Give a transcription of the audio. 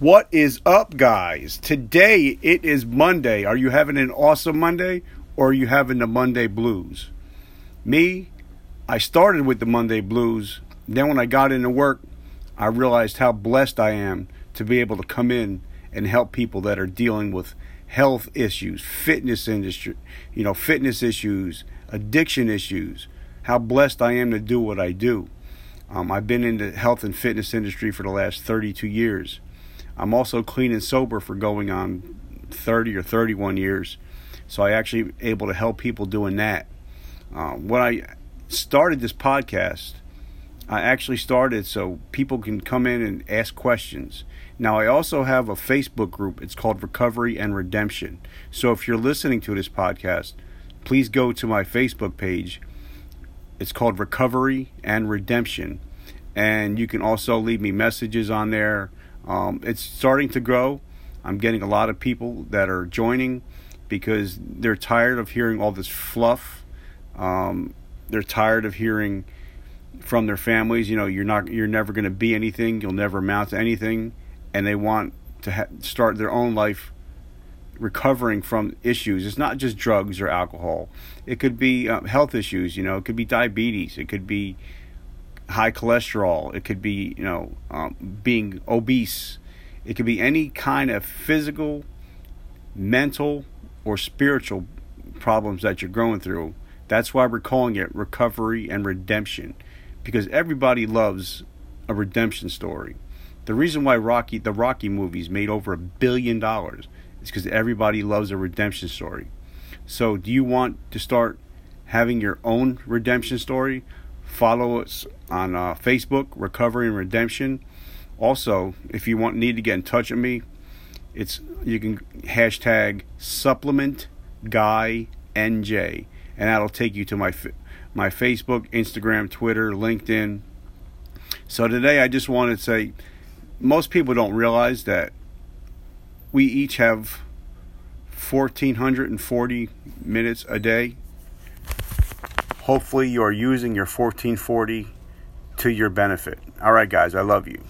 What is up, guys? Today it is Monday. Are you having an awesome Monday or are you having the Monday blues? Me, I started with the Monday blues. Then, when I got into work, I realized how blessed I am to be able to come in and help people that are dealing with health issues, fitness industry, you know, fitness issues, addiction issues. How blessed I am to do what I do. Um, I've been in the health and fitness industry for the last 32 years. I'm also clean and sober for going on 30 or 31 years. So I actually able to help people doing that. Uh, when I started this podcast, I actually started so people can come in and ask questions. Now I also have a Facebook group. It's called Recovery and Redemption. So if you're listening to this podcast, please go to my Facebook page. It's called Recovery and Redemption. And you can also leave me messages on there um, it's starting to grow. I'm getting a lot of people that are joining because they're tired of hearing all this fluff. Um, they're tired of hearing from their families, you know, you're not, you're never going to be anything, you'll never amount to anything, and they want to ha- start their own life recovering from issues. It's not just drugs or alcohol. It could be uh, health issues. You know, it could be diabetes. It could be high cholesterol. It could be, you know, um, being obese. It could be any kind of physical, mental, or spiritual problems that you're going through. That's why we're calling it recovery and redemption, because everybody loves a redemption story. The reason why Rocky, the Rocky movies, made over a billion dollars is because everybody loves a redemption story. So, do you want to start having your own redemption story? Follow us on uh, Facebook, Recovery and Redemption. Also, if you want need to get in touch with me, it's you can hashtag supplement guy NJ, and that'll take you to my my Facebook, Instagram, Twitter, LinkedIn. So today, I just wanted to say, most people don't realize that we each have 1440 minutes a day Hopefully, you are using your 1440 to your benefit. All right, guys, I love you.